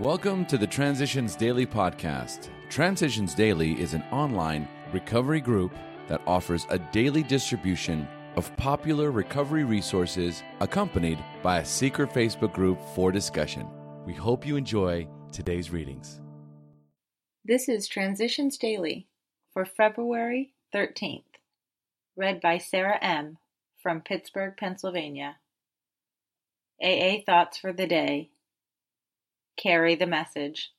Welcome to the Transitions Daily podcast. Transitions Daily is an online recovery group that offers a daily distribution of popular recovery resources accompanied by a secret Facebook group for discussion. We hope you enjoy today's readings. This is Transitions Daily for February 13th, read by Sarah M. from Pittsburgh, Pennsylvania. AA Thoughts for the Day Carry the message.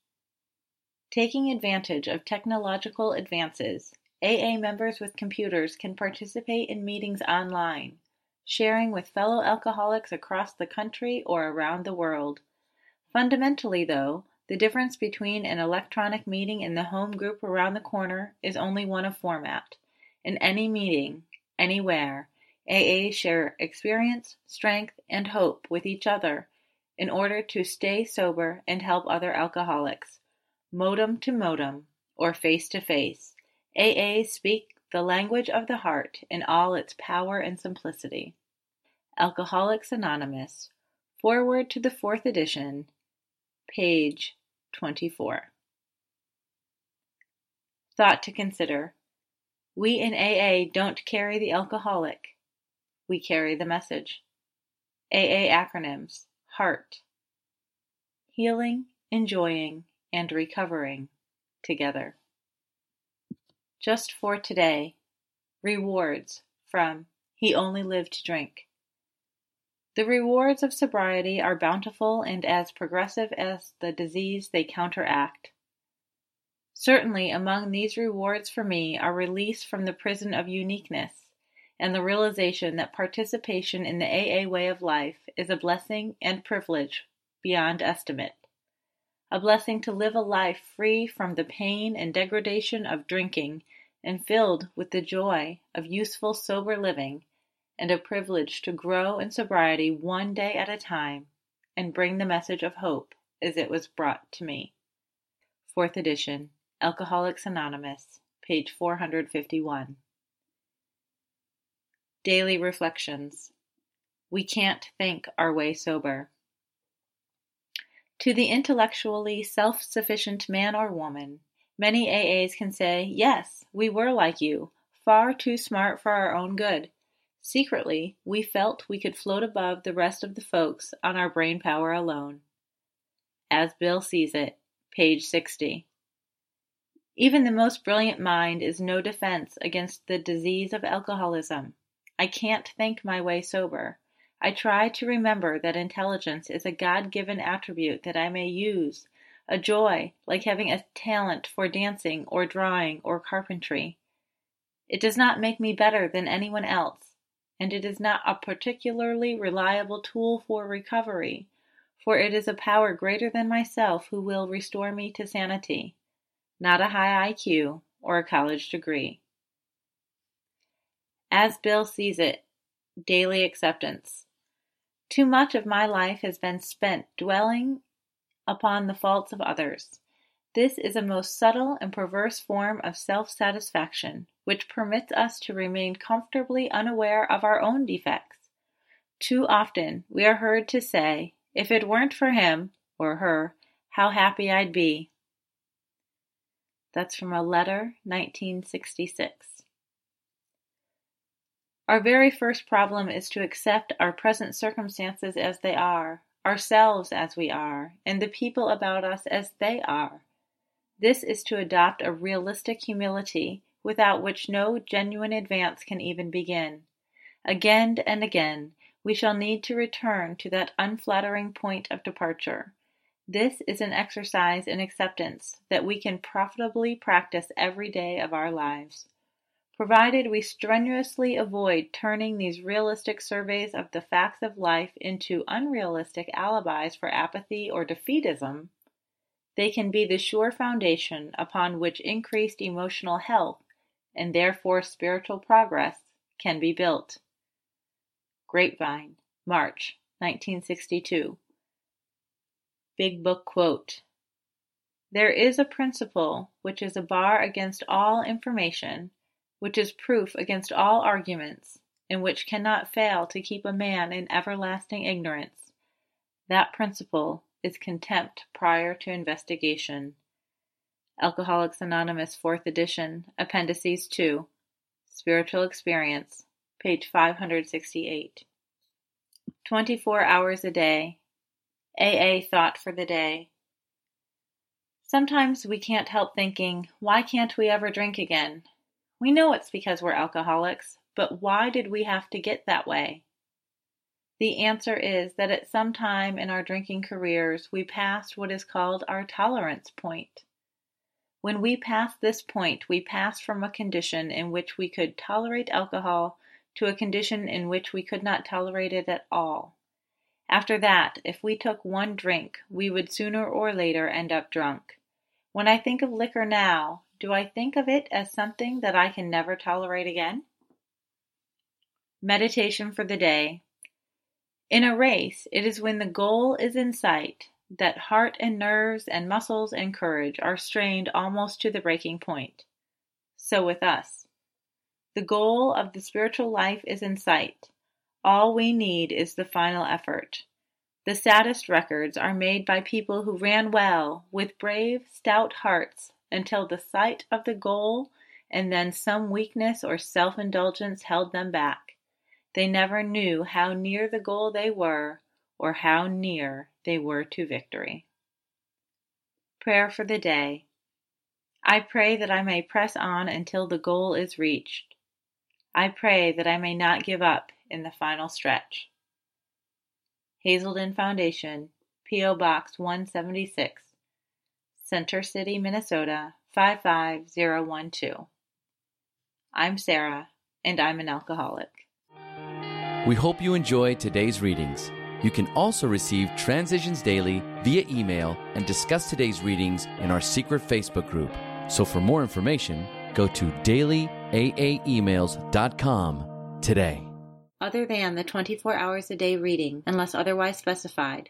Taking advantage of technological advances, AA members with computers can participate in meetings online, sharing with fellow alcoholics across the country or around the world. Fundamentally, though, the difference between an electronic meeting and the home group around the corner is only one of format. In any meeting, anywhere, AA share experience, strength, and hope with each other in order to stay sober and help other alcoholics. Modem to modem, or face to face, AA speak the language of the heart in all its power and simplicity. Alcoholics Anonymous, foreword to the Fourth Edition, page 24. Thought to consider. We in AA don't carry the alcoholic, we carry the message. AA acronyms heart, healing, enjoying, and recovering together. Just for today, rewards from He Only Lived to Drink. The rewards of sobriety are bountiful and as progressive as the disease they counteract. Certainly, among these rewards for me are release from the prison of uniqueness and the realization that participation in the AA way of life is a blessing and privilege beyond estimate. A blessing to live a life free from the pain and degradation of drinking and filled with the joy of useful sober living, and a privilege to grow in sobriety one day at a time and bring the message of hope as it was brought to me. Fourth edition, Alcoholics Anonymous, page 451. Daily Reflections We Can't Think Our Way Sober. To the intellectually self sufficient man or woman, many AAs can say, Yes, we were like you, far too smart for our own good. Secretly, we felt we could float above the rest of the folks on our brain power alone. As Bill sees it, page 60. Even the most brilliant mind is no defense against the disease of alcoholism. I can't think my way sober. I try to remember that intelligence is a God given attribute that I may use, a joy, like having a talent for dancing or drawing or carpentry. It does not make me better than anyone else, and it is not a particularly reliable tool for recovery, for it is a power greater than myself who will restore me to sanity, not a high IQ or a college degree. As Bill sees it, daily acceptance. Too much of my life has been spent dwelling upon the faults of others. This is a most subtle and perverse form of self satisfaction, which permits us to remain comfortably unaware of our own defects. Too often we are heard to say, If it weren't for him, or her, how happy I'd be. That's from a letter, 1966. Our very first problem is to accept our present circumstances as they are, ourselves as we are, and the people about us as they are. This is to adopt a realistic humility without which no genuine advance can even begin. Again and again, we shall need to return to that unflattering point of departure. This is an exercise in acceptance that we can profitably practice every day of our lives provided we strenuously avoid turning these realistic surveys of the facts of life into unrealistic alibis for apathy or defeatism, they can be the sure foundation upon which increased emotional health and therefore spiritual progress can be built. Grapevine, March 1962. Big Book Quote There is a principle which is a bar against all information which is proof against all arguments, and which cannot fail to keep a man in everlasting ignorance. That principle is contempt prior to investigation. Alcoholics Anonymous, 4th edition, Appendices 2, Spiritual Experience, page 568. 24 hours a day. AA thought for the day. Sometimes we can't help thinking, why can't we ever drink again? We know it's because we're alcoholics, but why did we have to get that way? The answer is that at some time in our drinking careers we passed what is called our tolerance point. When we passed this point, we passed from a condition in which we could tolerate alcohol to a condition in which we could not tolerate it at all. After that, if we took one drink, we would sooner or later end up drunk. When I think of liquor now, do I think of it as something that I can never tolerate again? Meditation for the day. In a race, it is when the goal is in sight that heart and nerves and muscles and courage are strained almost to the breaking point. So with us. The goal of the spiritual life is in sight. All we need is the final effort. The saddest records are made by people who ran well, with brave, stout hearts, until the sight of the goal and then some weakness or self indulgence held them back. They never knew how near the goal they were, or how near they were to victory. Prayer for the day. I pray that I may press on until the goal is reached. I pray that I may not give up in the final stretch. Hazelden Foundation, P.O. Box 176, Center City, Minnesota 55012. I'm Sarah, and I'm an alcoholic. We hope you enjoyed today's readings. You can also receive Transitions Daily via email and discuss today's readings in our secret Facebook group. So for more information, go to dailyaaemails.com today. Other than the 24 hours a day reading, unless otherwise specified,